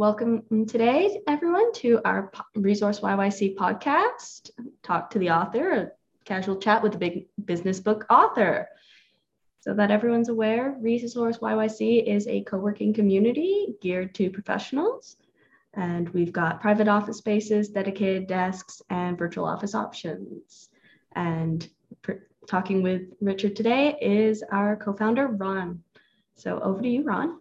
Welcome today, everyone, to our Resource YYC podcast. Talk to the author, a casual chat with a big business book author. So that everyone's aware, Resource YYC is a co working community geared to professionals. And we've got private office spaces, dedicated desks, and virtual office options. And pr- talking with Richard today is our co founder, Ron. So over to you, Ron.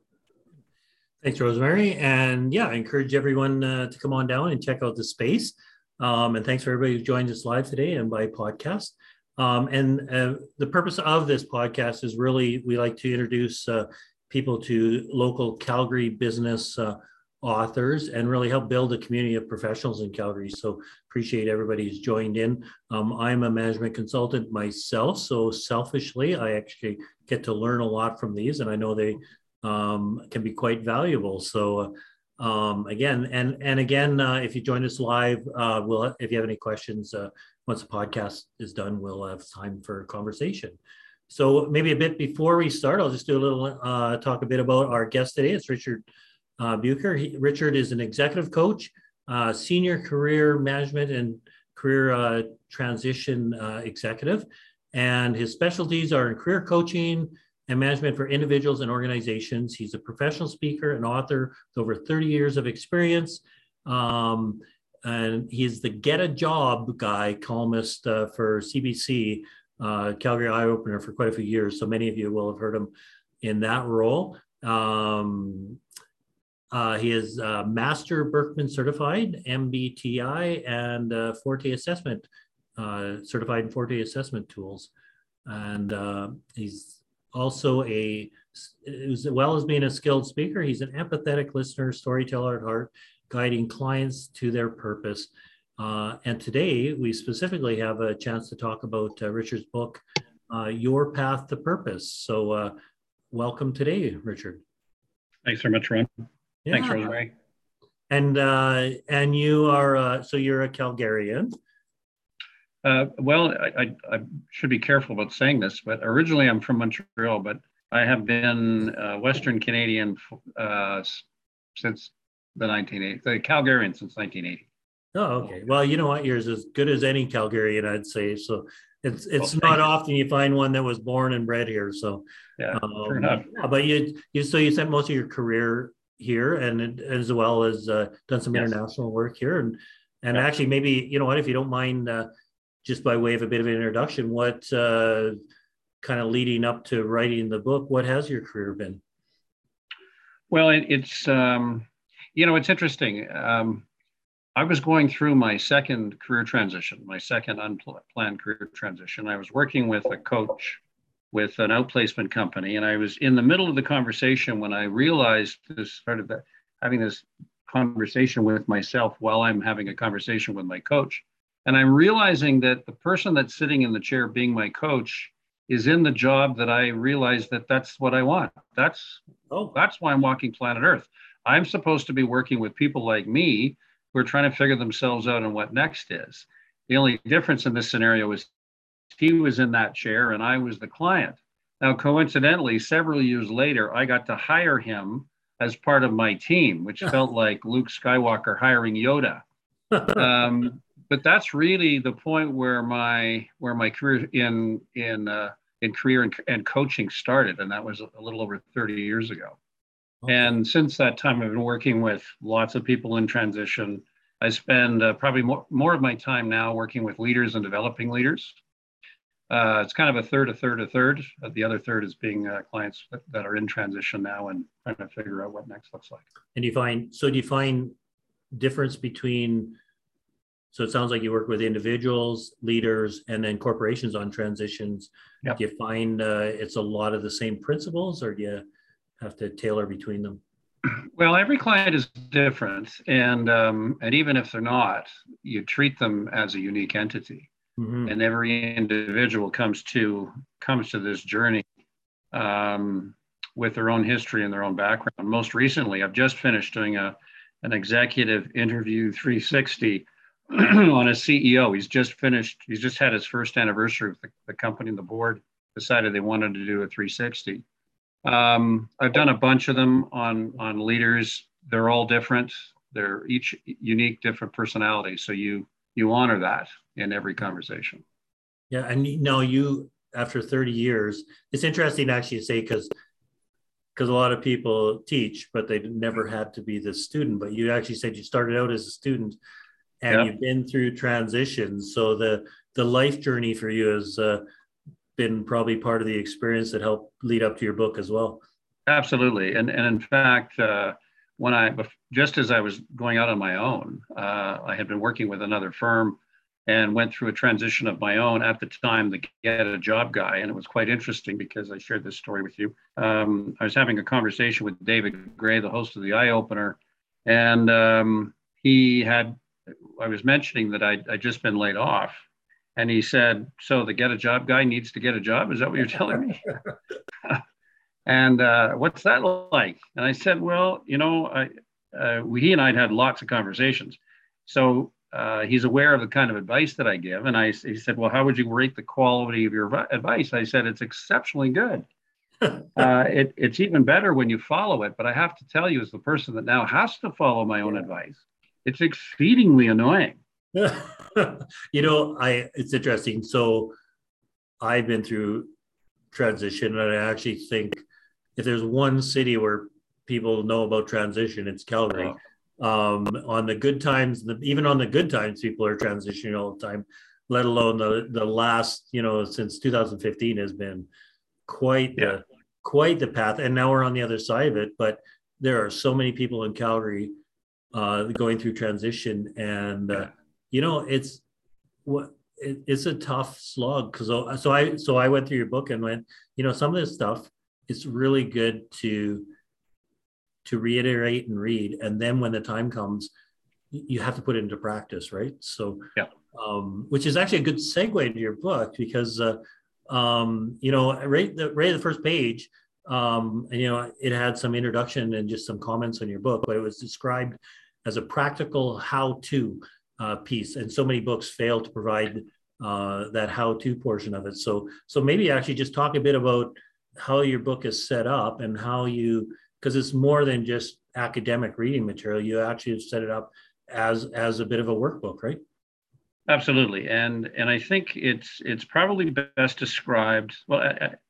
Thanks, Rosemary. And yeah, I encourage everyone uh, to come on down and check out the space. Um, and thanks for everybody who joined us live today and by podcast. Um, and uh, the purpose of this podcast is really we like to introduce uh, people to local Calgary business uh, authors and really help build a community of professionals in Calgary. So appreciate everybody who's joined in. Um, I'm a management consultant myself, so selfishly, I actually get to learn a lot from these, and I know they um, can be quite valuable. So um, again, and and again, uh, if you join us live, uh, we'll if you have any questions uh, once the podcast is done, we'll have time for conversation. So maybe a bit before we start, I'll just do a little uh, talk a bit about our guest today. It's Richard uh, Bucher. He, Richard is an executive coach, uh, senior career management and career transition executive, and his specialties are in career coaching and management for individuals and organizations. He's a professional speaker and author with over 30 years of experience. Um, and he's the Get a Job guy, columnist uh, for CBC, uh, Calgary Eyeopener for quite a few years. So many of you will have heard him in that role. Um, uh, he is uh, Master Birkman certified, MBTI, and uh, Forte assessment, uh, certified in Forte assessment tools. And uh, he's also a as well as being a skilled speaker he's an empathetic listener storyteller at heart guiding clients to their purpose. Uh, and today we specifically have a chance to talk about uh, richard's book uh, your path to purpose. So uh, welcome today richard. Thanks very much ron. Yeah. thanks rosemary and uh, and you are uh, so you're a calgarian uh, well, I, I, I, should be careful about saying this, but originally I'm from Montreal, but I have been uh, Western Canadian uh, since the 1980s, the Calgarian since 1980. Oh, okay. Well, you know what? You're as good as any Calgarian, I'd say. So it's it's well, not often you find one that was born and bred here. So yeah, um, enough. But you you so you spent most of your career here, and as well as uh, done some yes. international work here, and and yeah. actually maybe you know what if you don't mind uh, just by way of a bit of an introduction, what uh, kind of leading up to writing the book, what has your career been? Well, it, it's, um, you know, it's interesting. Um, I was going through my second career transition, my second unplanned career transition. I was working with a coach with an outplacement company, and I was in the middle of the conversation when I realized this started having this conversation with myself while I'm having a conversation with my coach. And I'm realizing that the person that's sitting in the chair being my coach is in the job that I realize that that's what I want. That's oh, that's why I'm walking planet Earth. I'm supposed to be working with people like me who are trying to figure themselves out and what next is. The only difference in this scenario is he was in that chair and I was the client. Now, coincidentally, several years later, I got to hire him as part of my team, which felt like Luke Skywalker hiring Yoda. Um, but that's really the point where my where my career in in uh, in career and, and coaching started, and that was a little over 30 years ago. Okay. And since that time, I've been working with lots of people in transition. I spend uh, probably more, more of my time now working with leaders and developing leaders. Uh, it's kind of a third, a third, a third. Uh, the other third is being uh, clients that, that, are in transition now and trying to figure out what next looks like. And you find so do you find difference between so it sounds like you work with individuals, leaders, and then corporations on transitions. Yep. Do you find uh, it's a lot of the same principles, or do you have to tailor between them? Well, every client is different, and um, and even if they're not, you treat them as a unique entity, mm-hmm. and every individual comes to comes to this journey um, with their own history and their own background. Most recently, I've just finished doing a an executive interview 360 on a CEO. He's just finished, he's just had his first anniversary with the, the company and the board decided they wanted to do a 360. Um, I've done a bunch of them on, on leaders they're all different. They're each unique, different personalities. So you you honor that in every conversation. Yeah, and you know, you after 30 years, it's interesting actually to say because because a lot of people teach, but they never had to be the student. But you actually said you started out as a student, and yep. you've been through transitions. So the the life journey for you has uh, been probably part of the experience that helped lead up to your book as well. Absolutely, and and in fact, uh, when I just as I was going out on my own, uh, I had been working with another firm and went through a transition of my own at the time to get a job guy. And it was quite interesting because I shared this story with you. Um, I was having a conversation with David Gray, the host of the Eyeopener, and um, he had, I was mentioning that I'd, I'd just been laid off. And he said, So the get a job guy needs to get a job? Is that what you're telling me? and uh, what's that like? And I said, Well, you know, I, uh, he and I had had lots of conversations. So uh, he's aware of the kind of advice that I give. And I, he said, Well, how would you rate the quality of your advice? I said, It's exceptionally good. uh, it, it's even better when you follow it. But I have to tell you, as the person that now has to follow my own advice, it's exceedingly annoying. you know, I it's interesting. So I've been through transition, and I actually think if there's one city where people know about transition, it's Calgary. Oh um, on the good times, the, even on the good times, people are transitioning all the time. Let alone the the last, you know, since 2015 has been quite yeah. the quite the path, and now we're on the other side of it. But there are so many people in Calgary uh, going through transition, and uh, you know, it's what it, it's a tough slog. Because so I so I went through your book and went, you know, some of this stuff it's really good to to reiterate and read. And then when the time comes you have to put it into practice right? So yeah. um, which is actually a good segue to your book because uh, um, you know right the right the first page um, and, you know it had some introduction and just some comments on your book but it was described as a practical how-to uh, piece and so many books fail to provide uh, that how-to portion of it so so maybe actually just talk a bit about how your book is set up and how you because it's more than just academic reading material. You actually set it up as as a bit of a workbook, right? Absolutely, and and I think it's it's probably best described. Well,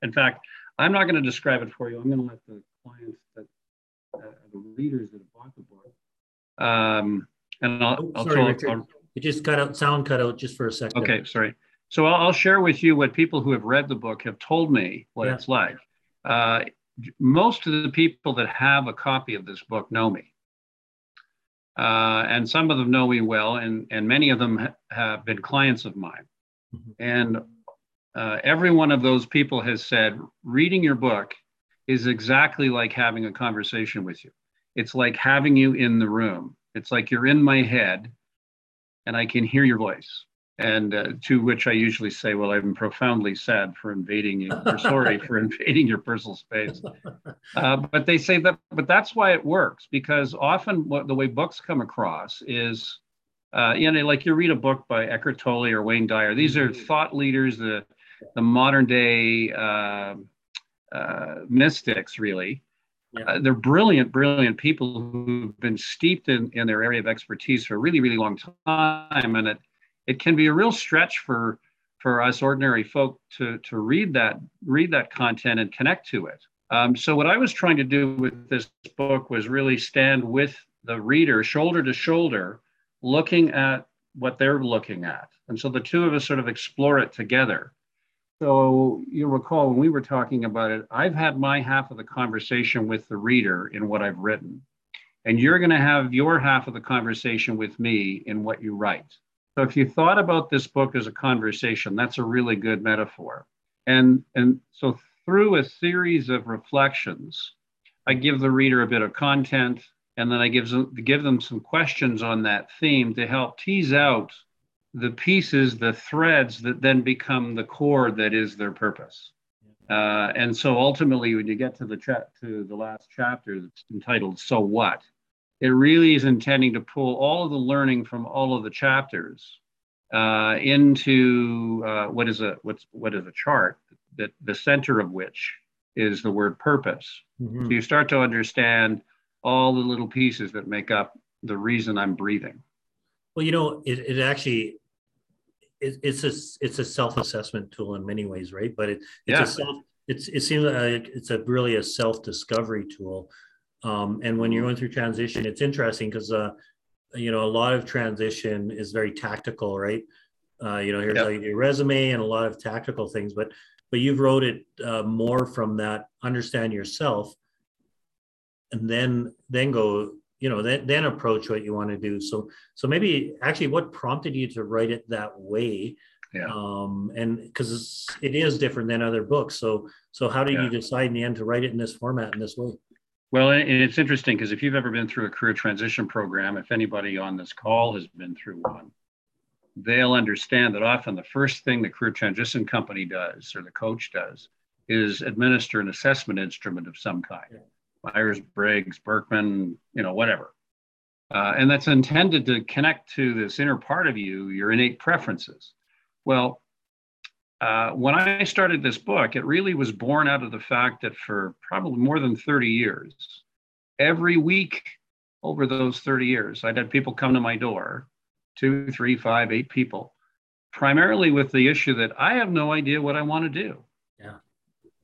in fact, I'm not going to describe it for you. I'm going to let the clients that uh, the readers that have bought the book. Um, and I'll, oh, I'll sorry, Richard. I'll, it just cut out sound cut out just for a second. Okay, sorry. So I'll, I'll, share with you what people who have read the book have told me what yeah. it's like. Uh, most of the people that have a copy of this book know me. Uh, and some of them know me well, and, and many of them ha- have been clients of mine. Mm-hmm. And uh, every one of those people has said, reading your book is exactly like having a conversation with you. It's like having you in the room. It's like you're in my head and I can hear your voice. And uh, to which I usually say, well, I'm profoundly sad for invading you, or sorry for invading your personal space. Uh, but they say that, but that's why it works because often what the way books come across is, uh, you know, like you read a book by Eckhart Tolle or Wayne Dyer. These are mm-hmm. thought leaders, the the modern day uh, uh, mystics, really. Yeah. Uh, they're brilliant, brilliant people who've been steeped in, in their area of expertise for a really, really long time. And it, it can be a real stretch for for us ordinary folk to to read that read that content and connect to it. Um, so what I was trying to do with this book was really stand with the reader, shoulder to shoulder, looking at what they're looking at, and so the two of us sort of explore it together. So you'll recall when we were talking about it, I've had my half of the conversation with the reader in what I've written, and you're going to have your half of the conversation with me in what you write. So if you thought about this book as a conversation, that's a really good metaphor. And, and so through a series of reflections, I give the reader a bit of content and then I give them, give them some questions on that theme to help tease out the pieces, the threads that then become the core that is their purpose. Uh, and so ultimately, when you get to the chat to the last chapter that's entitled "So What," it really is intending to pull all of the learning from all of the chapters uh, into uh, what is a what's what is a chart that the center of which is the word purpose. Mm-hmm. So you start to understand all the little pieces that make up the reason I'm breathing. Well, you know, it, it actually it, it's a it's a self assessment tool in many ways, right? But it, it's Yeah. a self it's it seems like it's a really a self discovery tool. Um, and when you're going through transition, it's interesting because uh, you know a lot of transition is very tactical, right? Uh, you know, here's Yep. how you do your resume and a lot of tactical things, but but you've wrote it uh, more from that understand yourself, and then then go you know then then approach what you want to do. So so maybe actually what prompted you to write it that way Yeah. um and because it is different than other books so so how did Yeah. you decide in the end to write it in this format in this way Well, and it's interesting because if you've ever been through a career transition program, if anybody on this call has been through one, they'll understand that often the first thing the career transition company does or the coach does is administer an assessment instrument of some kind. Myers Briggs, Birkman, you know, whatever. Uh, and that's intended to connect to this inner part of you, your innate preferences. Well, uh, when I started this book, it really was born out of the fact that for probably more than 30 years, every week over those 30 years, I'd had people come to my door two, three, five, eight people, primarily with the issue that I have no idea what I want to do.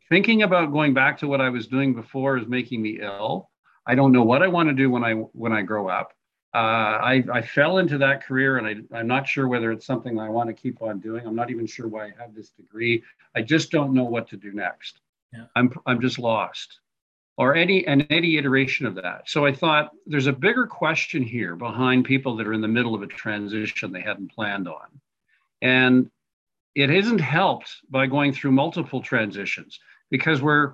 Thinking about going back to what I was doing before is making me ill. I don't know what I want to do when I when I grow up. Uh, I, I fell into that career and I, I'm not sure whether it's something I want to keep on doing. I'm not even sure why I have this degree. I just don't know what to do next. Yeah. I'm, I'm just lost or any, and any iteration of that. So I thought there's a bigger question here behind people that are in the middle of a transition they hadn't planned on. And it isn't helped by going through multiple transitions because we're,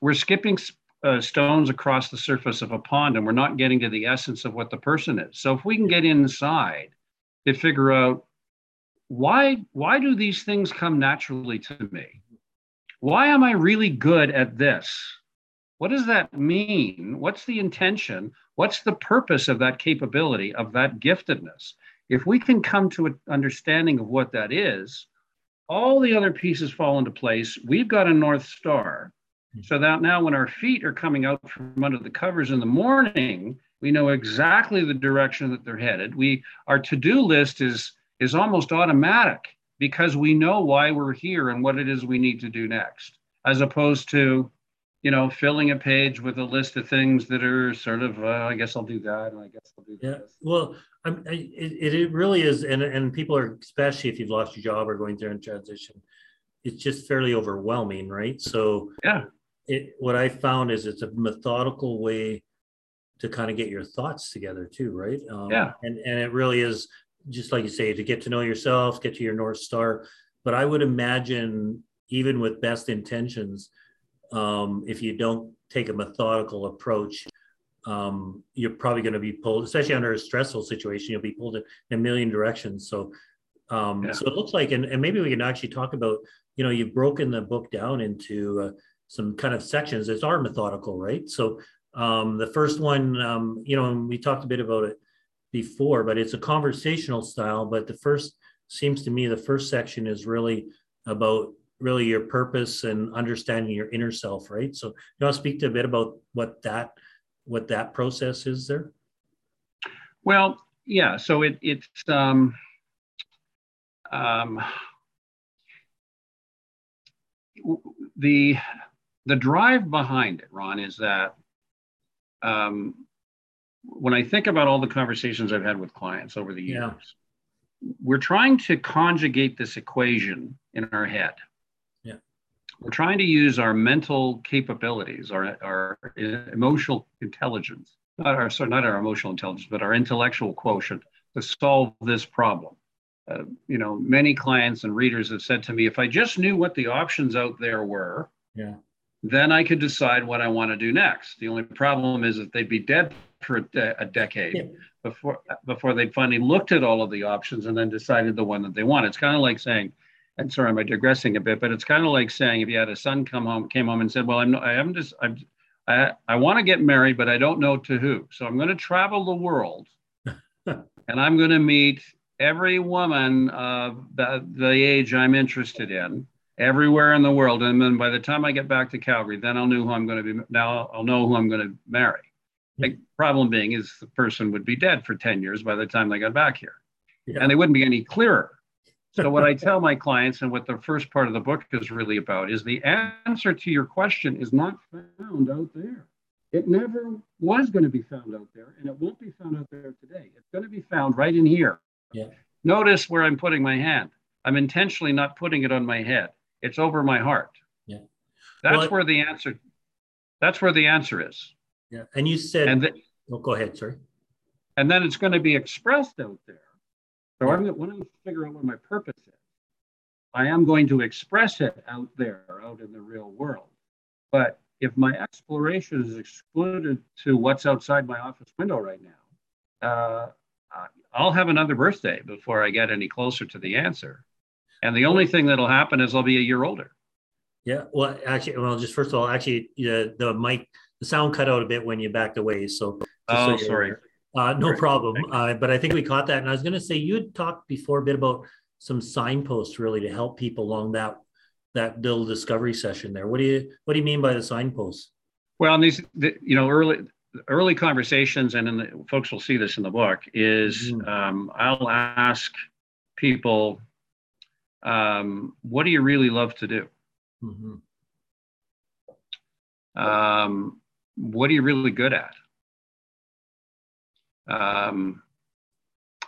we're skipping uh, stones across the surface of a pond and we're not getting to the essence of what the person is. So if we can get inside to figure out why why do these things come naturally to me? Why am I really good at this? What does that mean? What's the intention? What's the purpose of that capability, of that giftedness? If we can come to an understanding of what that is, all the other pieces fall into place. We've got a North Star hmm. so that now when our feet are coming out from under the covers in the morning, we know exactly the direction that they're headed. We our to-do list is is almost automatic because we know why we're here and what it is we need to do next, as opposed to, you know, filling a page with a list of things that are sort of, uh, I guess I'll do that, and I guess I'll do yeah this. well I'm, I, it, it really is and and people are especially if you've lost your job or going through a transition it's just fairly overwhelming right so Yeah. it, what I found is it's a methodical way to kind of get your thoughts together too, right? Um, Yeah. And and it really is just like you say to get to know yourself, get to your north star. But I would imagine even with best intentions, um, if you don't take a methodical approach, um, you're probably going to be pulled, especially under a stressful situation. You'll be pulled in a million directions. So, um, Yeah. so it looks like, and, and maybe we can actually talk about, you know, you've broken the book down into uh, some kind of sections that are methodical, right? So um, the first one, um, you know, and we talked a bit about it before, but it's a conversational style. But the first seems to me the first section is really about really your purpose and understanding your inner self, right? So you want to speak to a bit about what that what that process is there? Well, yeah. So it it's um, um, the the drive behind it, Ron, is that um, when I think about all the conversations I've had with clients over the years, Yeah. we're trying to conjugate this equation in our head. We're trying to use our mental capabilities, our, our emotional intelligence, not our, sorry, not our emotional intelligence, but our intellectual quotient to solve this problem. Uh, you know, many clients and readers have said to me, if I just knew what the options out there were, Yeah. then I could decide what I want to do next. The only problem is that they'd be dead for a, de- a decade Yeah. before before they'd finally looked at all of the options and then decided the one that they want. It's kind of like saying, and sorry, I'm digressing a bit, but it's kind of like saying if you had a son come home, came home and said, "Well, I'm not, I haven't just I'm I I want to get married, but I don't know to who. So I'm going to travel the world, and I'm going to meet every woman of the, the age I'm interested in." everywhere in the world. And then by the time I get back to Calgary, then I'll know who I'm going to be. Now I'll know who I'm going to marry. The problem being is the person would be dead for 10 years by the time they got back here. Yeah. And they wouldn't be any clearer. So what I tell my clients and what the first part of the book is really about is the answer to your question is not found out there. It never was going to be found out there, and it won't be found out there today. It's going to be found right in here. Yeah. Notice where I'm putting my hand. I'm intentionally not putting it on my head. It's over my heart. Yeah. That's Well, where the answer. That's where the answer is. Yeah. And you said, And oh, go ahead. Sorry. and then it's going to be expressed out there. So. I'm going when I figure out what my purpose is, I am going to express it out there, out in the real world. But if my exploration is excluded to what's outside my office window right now, uh, I'll have another birthday before I get any closer to the answer. And the only thing that'll happen is I'll be a year older. Yeah. Well, actually, well, just first of all, actually, yeah, the mic, the sound cut out a bit when you backed away. So, just so Oh, sorry. aware. Uh, no problem. Uh, but I think we caught that. And I was going to say, you had talked before a bit about some signposts really to help people along that that little discovery session there. What do you what do you mean by the signposts? Well, and these, the, you know, early early conversations, and in the, folks will see this in the book. Is Mhm. um, I'll ask people, um, what do you really love to do? Mhm. Um, what are you really good at? Um,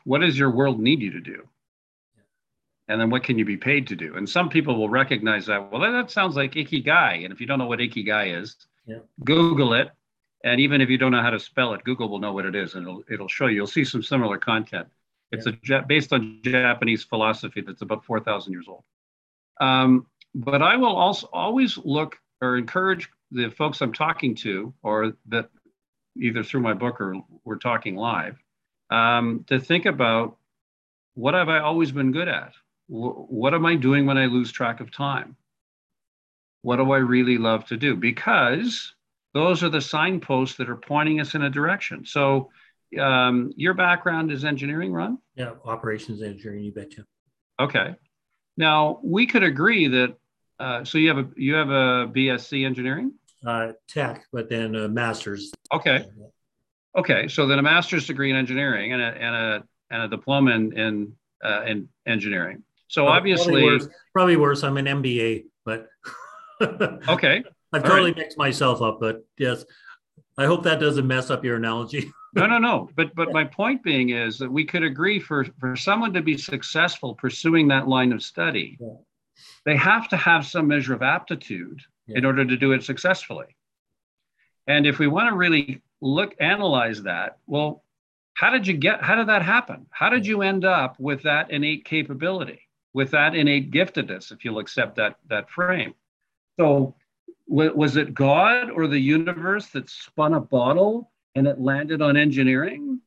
what does your world need you to do? And then what can you be paid to do? And some people will recognize that, well, that, sounds like ikigai. And if you don't know what ikigai is, Yeah. Google it. And even if you don't know how to spell it, Google will know what it is and it'll, it'll show you. You'll see some similar content. It's a Ja- based on Japanese philosophy that's about 4,000 years old. Um, but I will also always look or encourage the folks I'm talking to, or that either through my book or we're talking live, um, to think about what have I always been good at? Wh- what am I doing when I lose track of time? What do I really love to do? Because those are the signposts that are pointing us in a direction. So, um, your background is engineering, Ron? Yeah, operations engineering, you betcha. Okay. Now we could agree that. Uh, so you have a you have a BSc engineering. Uh, tech, but then a master's. Okay. Okay. So then a master's degree in engineering and a and a and a diploma in in, uh, in engineering. So Probably obviously, worse, probably worse. I'm an MBA, but okay. I've All totally right. mixed myself up. But yes, I hope that doesn't mess up your analogy. No, no, no. But but my point being is that we could agree for for someone to be successful pursuing that line of study, Yeah. they have to have some measure of aptitude in order to do it successfully. And if we want to really look analyze that, well, how did you get how did that happen? How did you end up with that innate capability, with that innate giftedness, if you'll accept that that frame? So wa- was it God or the universe that spun a bottle and it landed on engineering?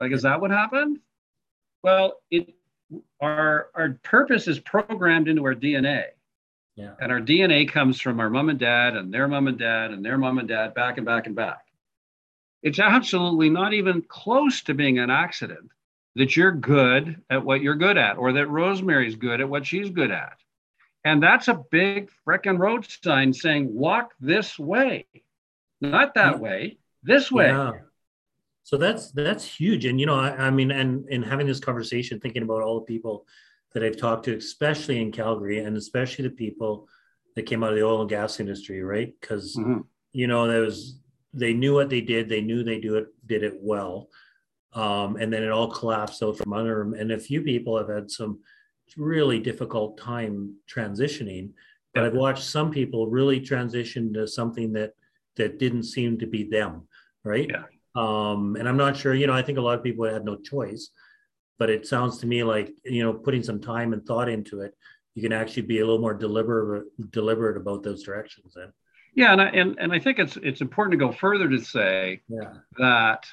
Like, is that what happened? Well, it our our purpose is programmed into our DNA. Yeah. And our DNA comes from our mom and dad and their mom and dad and their mom and dad back and back and back. It's absolutely not even close to being an accident that you're good at what you're good at or that Rosemary's good at what she's good at. And that's a big frickin' road sign saying, walk this way, not that way, this way. Yeah. So that's that's huge, and you know, I, I mean, and in having this conversation, thinking about all the people that I've talked to, especially in Calgary, and especially the people that came out of the oil and gas industry, right? Because Mhm. you know, there was they knew what they did, they knew they do it did it well, um, and then it all collapsed out from under them. And a few people have had some really difficult time transitioning, but I've watched some people really transition to something that that didn't seem to be them, right? Yeah. Um, and I'm not sure, you know, I think a lot of people had no choice, but it sounds to me like, you know, putting some time and thought into it, you can actually be a little more deliberate deliberate about those directions then. Yeah, and I, and, and I think it's it's important to go further to say Yeah. that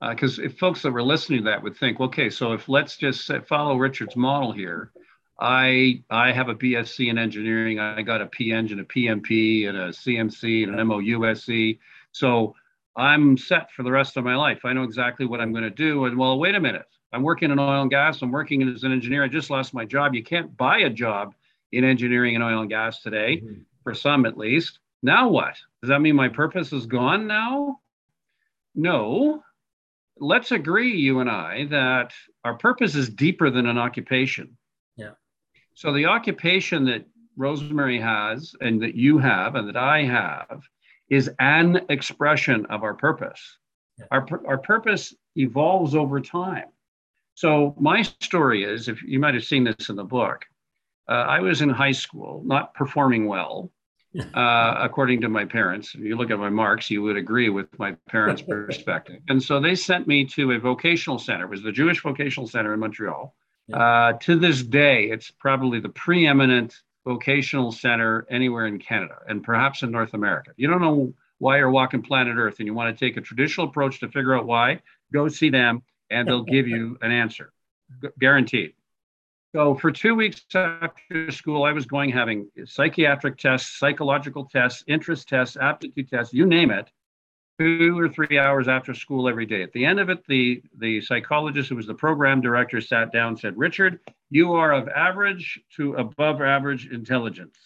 uh, because if folks that were listening to that would think, okay, so if let's just say, follow Richard's model here, I I have a BSc in engineering, I got a P engine, a PMP, and a CMC, and an MOUSC, so I'm set for the rest of my life. I know exactly what I'm going to do. And well, wait a minute, I'm working in oil and gas. I'm working as an engineer. I just lost my job. You can't buy a job in engineering and oil and gas today Mhm. for some at least. Now what? Does that mean my purpose is gone now? no, let's agree, you and I, that our purpose is deeper than an occupation. Yeah. So the occupation that Rosemary has and that you have and that I have is an expression of our purpose. Yeah. Our, our purpose evolves over time. So my story is, if you might have seen this in the book, uh, I was in high school, not performing well, uh, according to my parents. If you look at my marks, you would agree with my parents' perspective. And so they sent me to a vocational center. It was the Jewish Vocational Center in Montreal. Uh, to this day, it's probably the preeminent vocational center anywhere in Canada and perhaps in North America. You don't know why you're walking planet Earth and you want to take a traditional approach to figure out why, go see them and they'll give you an answer, guaranteed. So for two weeks after school, I was going having psychiatric tests, psychological tests, interest tests, aptitude tests, you name it, two or three hours after school every day. At the end of it, the, the psychologist who was the program director sat down and said, Richard, you are of average to above average intelligence.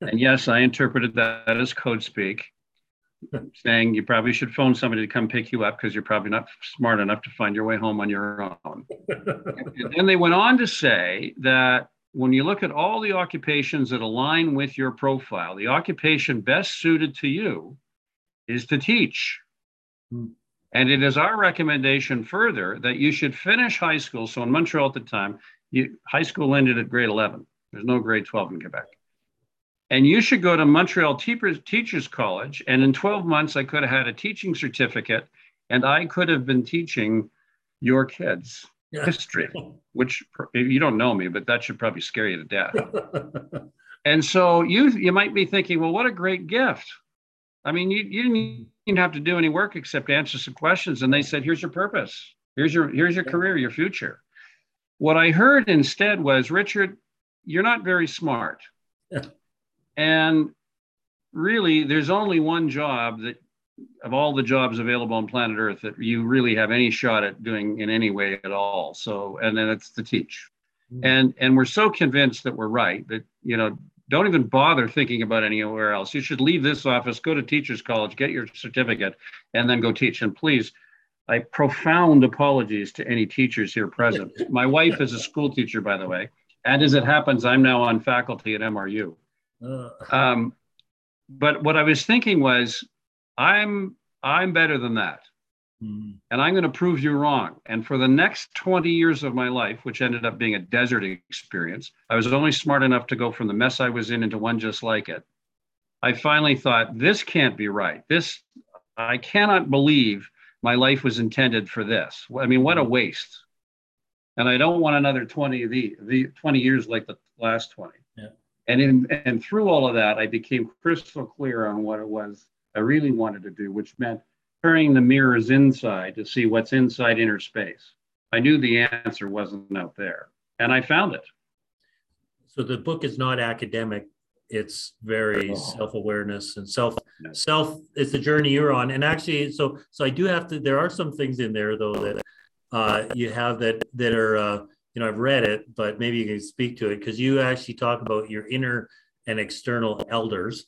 and yes, I interpreted that as code speak saying you probably should phone somebody to come pick you up because you're probably not smart enough to find your way home on your own. and then they went on to say that when you look at all the occupations that align with your profile, the occupation best suited to you is to teach. Hmm. And it is our recommendation further that you should finish high school. So in Montreal at the time, you, high school ended at grade 11. There's no grade 12 in Quebec and you should go to Montreal Teachers College. And in 12 months, I could have had a teaching certificate and I could have been teaching your kids yeah. history, which you don't know me, but that should probably scare you to death. and so you you might be thinking, well, what a great gift. I mean, you, you didn't even have to do any work except answer some questions. And they said, here's your purpose. Here's your here's your career, your future. What I heard instead was, Richard, you're not very smart. And really, there's only one job that, of all the jobs available on planet Earth, that you really have any shot at doing in any way at all. So, and then it's to teach. Mm-hmm. And and we're so convinced that we're right that you know don't even bother thinking about anywhere else. You should leave this office, go to teachers college, get your certificate, and then go teach. And please, I profound apologies to any teachers here present. My wife is a school teacher, by the way, and as it happens, I'm now on faculty at MRU. Um, but what I was thinking was, I'm I'm better than that, mm. and I'm going to prove you wrong. And for the next 20 years of my life, which ended up being a desert experience, I was only smart enough to go from the mess I was in into one just like it. I finally thought, this can't be right. This I cannot believe my life was intended for this. I mean, what a waste. And I don't want another 20 of the, the 20 years like the last 20. And in and through all of that, I became crystal clear on what it was I really wanted to do, which meant turning the mirrors inside to see what's inside inner space. I knew the answer wasn't out there, and I found it. So the book is not academic; it's very oh. self-awareness and self self. It's the journey you're on, and actually, so so I do have to. There are some things in there though that uh, you have that that are. Uh, you know, I've read it, but maybe you can speak to it because you actually talk about your inner and external elders,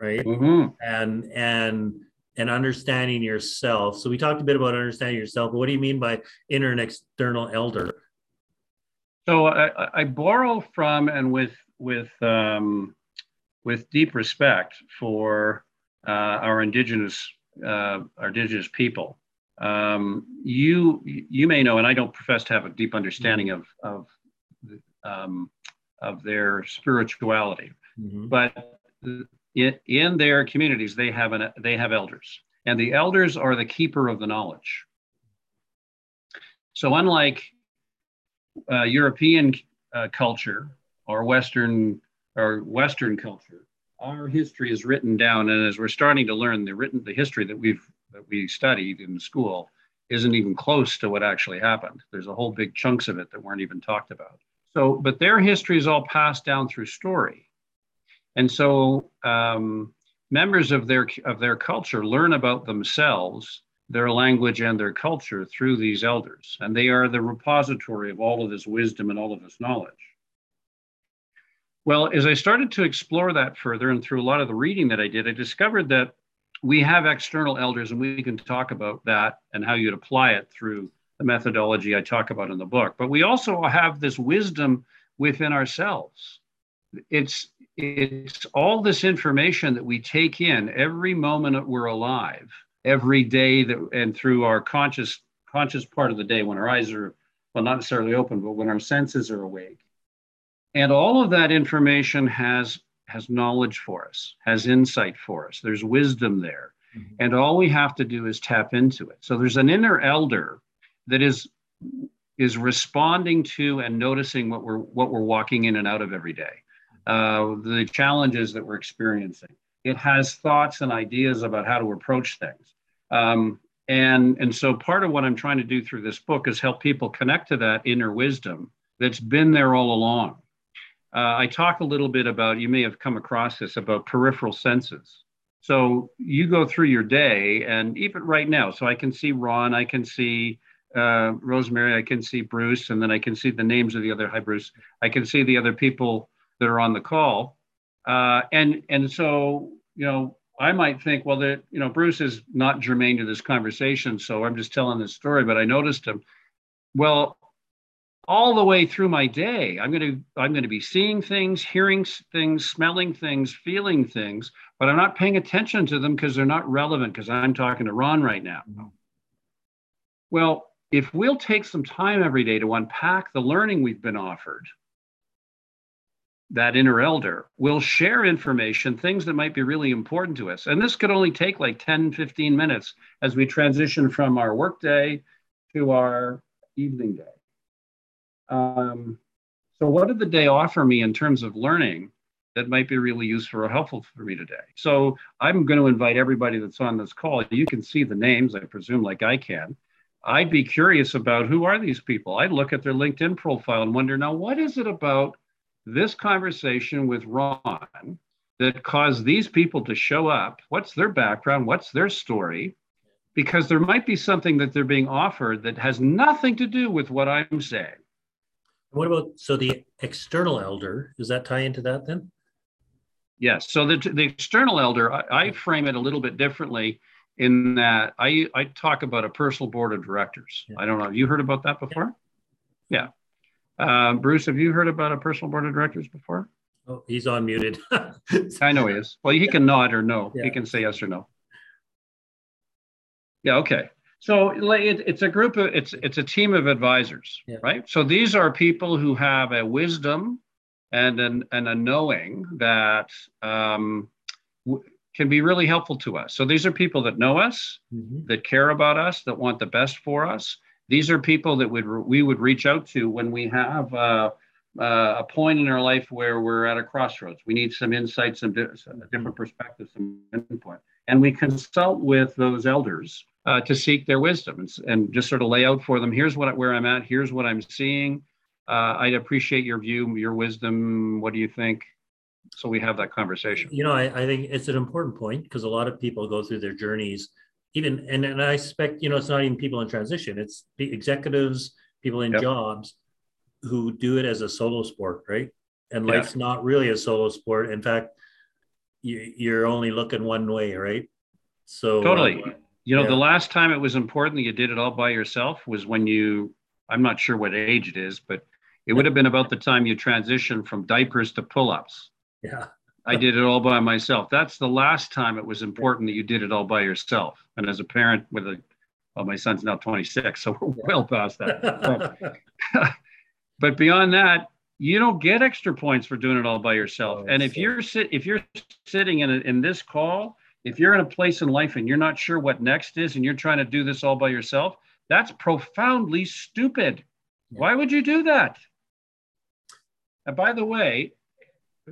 right? Mm-hmm. And and and understanding yourself. So we talked a bit about understanding yourself, but what do you mean by inner and external elder? So I, I borrow from and with with um, with deep respect for uh, our indigenous uh, our indigenous people um, you you may know, and I don't profess to have a deep understanding of of um, of their spirituality, mm-hmm. but in, in their communities they have an they have elders, and the elders are the keeper of the knowledge. So unlike uh, European uh, culture or Western or Western culture, our history is written down, and as we're starting to learn the written the history that we've that we studied in school isn't even close to what actually happened. There's a whole big chunks of it that weren't even talked about. So, but their history is all passed down through story, and so um, members of their of their culture learn about themselves, their language, and their culture through these elders, and they are the repository of all of this wisdom and all of this knowledge. Well, as I started to explore that further, and through a lot of the reading that I did, I discovered that we have external elders, and we can talk about that and how you'd apply it through the methodology I talk about in the book. But we also have this wisdom within ourselves. It's it's all this information that we take in every moment that we're alive, every day that and through our conscious conscious part of the day when our eyes are well not necessarily open, but when our senses are awake. And all of that information has has knowledge for us, has insight for us. There's wisdom there. Mm-hmm. And all we have to do is tap into it. So there's an inner elder that is is responding to and noticing what we're what we're walking in and out of every day uh, the challenges that we're experiencing it has thoughts and ideas about how to approach things um, and and so part of what i'm trying to do through this book is help people connect to that inner wisdom that's been there all along uh, i talk a little bit about you may have come across this about peripheral senses so you go through your day and even right now so i can see ron i can see uh, Rosemary, I can see Bruce, and then I can see the names of the other. Hi, Bruce. I can see the other people that are on the call, uh, and and so you know I might think, well, that you know Bruce is not germane to this conversation, so I'm just telling this story. But I noticed him. Well, all the way through my day, I'm going to I'm going to be seeing things, hearing things, smelling things, feeling things, but I'm not paying attention to them because they're not relevant because I'm talking to Ron right now. Mm-hmm. Well, if we'll take some time every day to unpack the learning we've been offered, that inner elder will share information, things that might be really important to us. And this could only take like 10, 15 minutes as we transition from our workday to our evening day. Um, so, what did the day offer me in terms of learning that might be really useful or helpful for me today? So, I'm going to invite everybody that's on this call. You can see the names, I presume, like I can. I'd be curious about who are these people. I'd look at their LinkedIn profile and wonder now, what is it about this conversation with Ron that caused these people to show up? What's their background? What's their story? Because there might be something that they're being offered that has nothing to do with what I'm saying. What about so the external elder? Does that tie into that then? Yes. So the, the external elder, I, I frame it a little bit differently in that I, I talk about a personal board of directors. Yeah. I don't know. Have you heard about that before? Yeah. yeah. Uh, Bruce, have you heard about a personal board of directors before? Oh, he's unmuted. I know he is. Well, he can nod or no. Yeah. He can say yes or no. Yeah. Okay. So it, it's a group of it's it's a team of advisors, yeah. right? So these are people who have a wisdom and an and a knowing that um, can be really helpful to us. So these are people that know us, mm-hmm. that care about us, that want the best for us. These are people that would we would reach out to when we have uh, uh, a point in our life where we're at a crossroads. We need some insights, some, di- different perspectives, some input, and we consult with those elders uh, to seek their wisdom and, and, just sort of lay out for them. Here's what where I'm at. Here's what I'm seeing. Uh, I'd appreciate your view, your wisdom. What do you think? so we have that conversation you know i, I think it's an important point because a lot of people go through their journeys even and, and i expect you know it's not even people in transition it's executives people in yep. jobs who do it as a solo sport right and yeah. life's not really a solo sport in fact you, you're only looking one way right so totally uh, you know yeah. the last time it was important that you did it all by yourself was when you i'm not sure what age it is but it would have been about the time you transitioned from diapers to pull-ups yeah. I did it all by myself. That's the last time it was important that you did it all by yourself. And as a parent with a, well, my son's now 26, so we're well past that. but, but beyond that, you don't get extra points for doing it all by yourself. Oh, and if you're sit, if you're sitting in a, in this call, if you're in a place in life and you're not sure what next is, and you're trying to do this all by yourself, that's profoundly stupid. Yeah. Why would you do that? And by the way,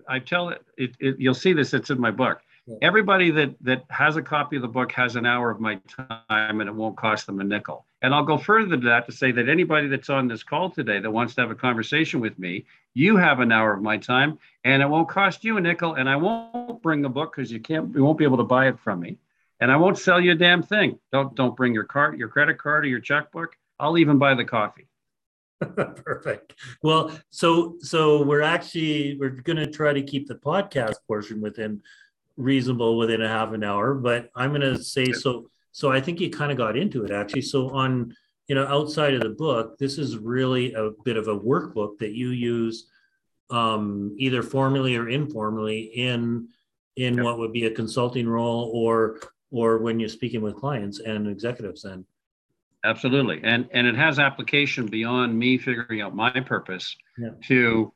I tell it, it, it, you'll see this, it's in my book. Everybody that, that has a copy of the book has an hour of my time and it won't cost them a nickel. And I'll go further to that to say that anybody that's on this call today that wants to have a conversation with me, you have an hour of my time and it won't cost you a nickel. And I won't bring the book because you can't, you won't be able to buy it from me. And I won't sell you a damn thing. Don't, don't bring your card, your credit card or your checkbook. I'll even buy the coffee. Perfect. Well, so so we're actually we're going to try to keep the podcast portion within reasonable within a half an hour, but I'm going to say so. So I think you kind of got into it actually. So on you know outside of the book, this is really a bit of a workbook that you use um, either formally or informally in in yep. what would be a consulting role or or when you're speaking with clients and executives. Then absolutely, and and it has application beyond me figuring out my purpose yeah. to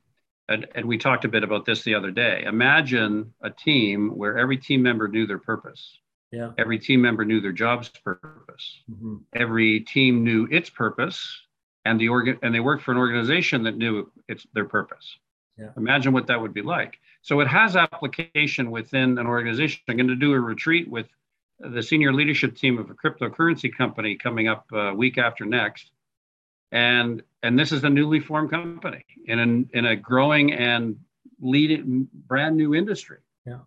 and, and we talked a bit about this the other day. Imagine a team where every team member knew their purpose. Yeah. Every team member knew their job's purpose. Mm-hmm. Every team knew its purpose, and the organ and they worked for an organization that knew its their purpose. Yeah. Imagine what that would be like. So it has application within an organization. I'm going to do a retreat with the senior leadership team of a cryptocurrency company coming up a uh, week after next and and this is a newly formed company in an, in a growing and leading brand new industry. Yeah,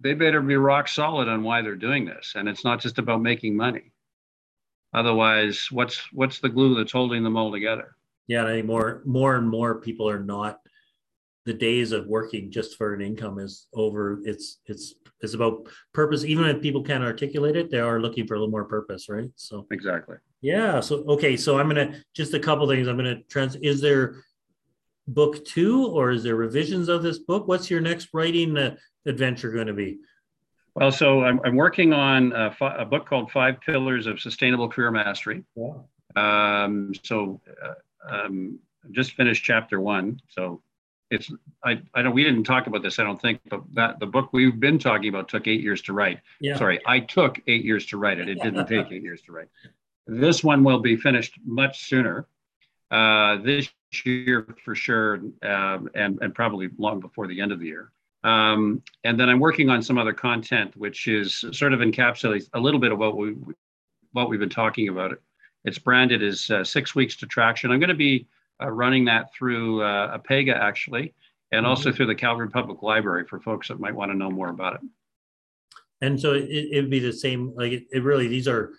they better be rock solid on why they're doing this, and it's not just about making money. Otherwise, what's what's the glue that's holding them all together? Yeah, I think more more and more people are not. The days of working just for an income is over. It's it's it's about purpose. Even if people can't articulate it, they are looking for a little more purpose, right? So exactly. Yeah. So okay. So I'm gonna just a couple things. I'm gonna trans. Is there book two or is there revisions of this book? What's your next writing uh, adventure going to be? Well, so I'm, I'm working on a, fi- a, book called Five Pillars of Sustainable Career Mastery. Yeah. Um, so uh, um, just finished chapter one. So it's I, I don't we didn't talk about this I don't think but that the book we've been talking about took eight years to write. Yeah. Sorry, I took eight years to write it. It didn't take eight years to write. This one will be finished much sooner uh, this year for sure, uh, and, and probably long before the end of the year. Um, and then I'm working on some other content, which is sort of encapsulates a little bit of what we what we've been talking about. It's branded as uh, six weeks to traction. I'm going to be uh, running that through uh, APEGA actually, and mm-hmm. also through the Calgary Public Library for folks that might want to know more about it. And so it, would be the same. Like it, it really, these are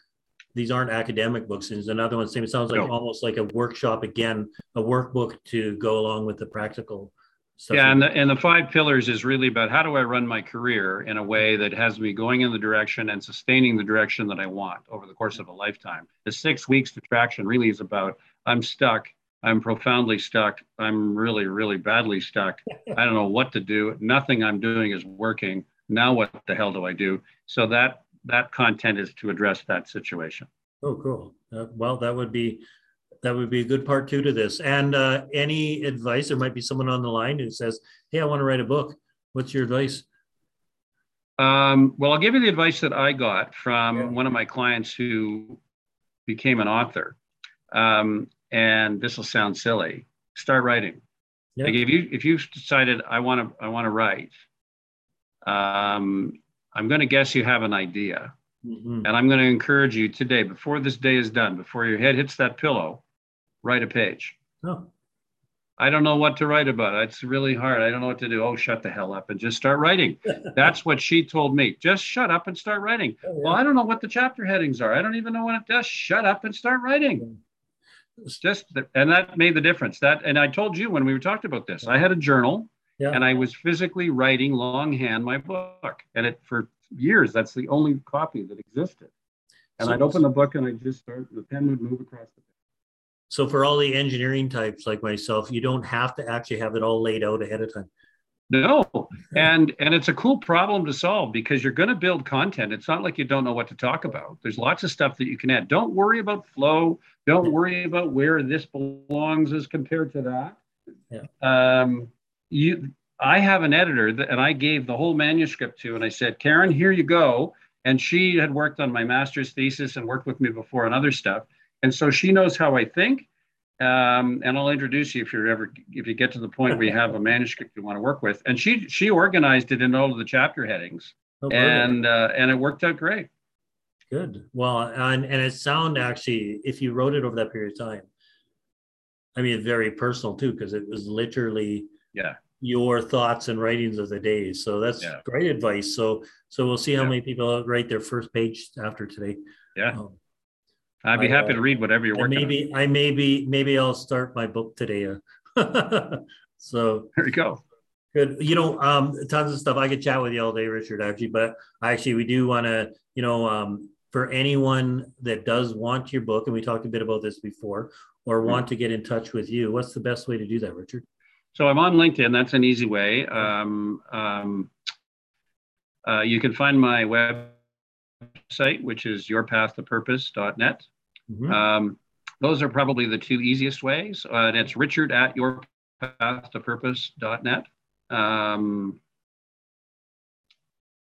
these aren't academic books. And another one, same. It sounds like no. almost like a workshop again, a workbook to go along with the practical stuff. Yeah, and the and the five pillars is really about how do I run my career in a way that has me going in the direction and sustaining the direction that I want over the course of a lifetime. The six weeks to traction really is about I'm stuck. I'm profoundly stuck. I'm really, really badly stuck. I don't know what to do. Nothing I'm doing is working. Now what the hell do I do? So that that content is to address that situation. Oh, cool. Uh, well, that would be that would be a good part two to this. And uh, any advice? There might be someone on the line who says, "Hey, I want to write a book." What's your advice? Um, well, I'll give you the advice that I got from yeah. one of my clients who became an author. Um, and this will sound silly. Start writing. Yeah. Like if you if you've decided I want to I want to write, um, I'm going to guess you have an idea. Mm-hmm. And I'm going to encourage you today, before this day is done, before your head hits that pillow, write a page. Oh. I don't know what to write about. It's really hard. I don't know what to do. Oh, shut the hell up and just start writing. That's what she told me. Just shut up and start writing. Oh, yeah. Well, I don't know what the chapter headings are. I don't even know what it does. Shut up and start writing. It's just, and that made the difference. That, and I told you when we were talked about this, I had a journal yeah. and I was physically writing longhand my book. And it for years, that's the only copy that existed. And so, I'd open the book and I'd just start, the pen would move across the page. So for all the engineering types like myself, you don't have to actually have it all laid out ahead of time. No, and and it's a cool problem to solve because you're going to build content. It's not like you don't know what to talk about. There's lots of stuff that you can add. Don't worry about flow. Don't worry about where this belongs as compared to that. Yeah. Um, you I have an editor that, and I gave the whole manuscript to, and I said, Karen, here you go. And she had worked on my master's thesis and worked with me before on other stuff. And so she knows how I think. Um, and I'll introduce you if you're ever if you get to the point where you have a manuscript you want to work with. And she she organized it in all of the chapter headings, oh, and uh, and it worked out great. Good. Well, and and it sound actually, if you wrote it over that period of time, I mean, very personal too, because it was literally yeah your thoughts and writings of the day. So that's yeah. great advice. So so we'll see how yeah. many people write their first page after today. Yeah. Um, I'd be I, happy uh, to read whatever you're working maybe, on. I maybe maybe I'll start my book today. Uh, so there you go. Good. You know, um, tons of stuff. I could chat with you all day, Richard, actually, but actually, we do want to, you know, um, for anyone that does want your book, and we talked a bit about this before, or want to get in touch with you, what's the best way to do that, Richard? So I'm on LinkedIn. That's an easy way. Um, um, uh, you can find my website, which is yourpathtopurpose.net. Mm-hmm. Um, those are probably the two easiest ways. Uh, and it's richard at yourpathtopurpose.net. Um,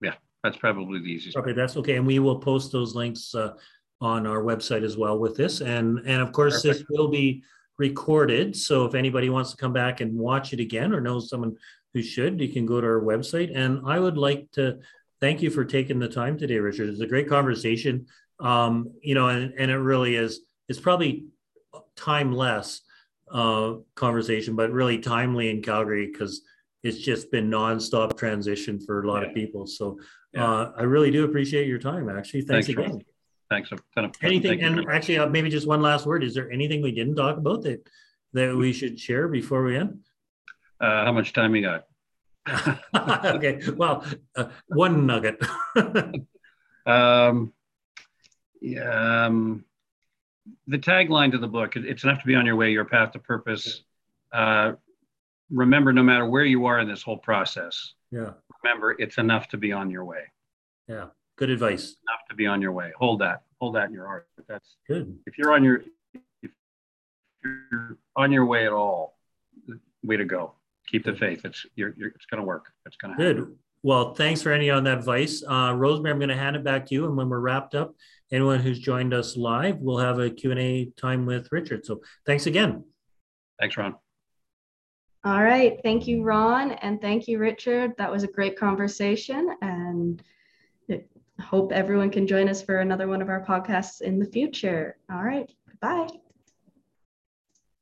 yeah, that's probably the easiest. Okay, that's okay. And we will post those links uh, on our website as well with this. And, and of course, Perfect. this will be recorded. So if anybody wants to come back and watch it again or knows someone who should, you can go to our website. And I would like to thank you for taking the time today, Richard. It's a great conversation. Um, you know, and, and it really is, it's probably timeless uh, conversation, but really timely in Calgary because it's just been nonstop transition for a lot yeah. of people. So yeah. uh, I really do appreciate your time. Actually, thanks, thanks again. Thanks. Kind of, anything, and actually, uh, maybe just one last word. Is there anything we didn't talk about that that we should share before we end? Uh, how much time we got? okay. Well, uh, one nugget. um, yeah, um, the tagline to the book: "It's enough to be on your way. Your path to purpose." Uh, remember, no matter where you are in this whole process, yeah. Remember, it's enough to be on your way. Yeah. Good advice. Enough to be on your way. Hold that. Hold that in your heart. That's good. If you're on your if you're on your way at all, way to go. Keep the faith. It's you're, you're it's going to work. It's going to good. Well, thanks for any on that advice. Uh, Rosemary, I'm going to hand it back to you. And when we're wrapped up, anyone who's joined us live, we'll have a Q&A time with Richard. So thanks again. Thanks, Ron. All right. Thank you, Ron. And thank you, Richard. That was a great conversation. And hope everyone can join us for another one of our podcasts in the future. All right. Bye.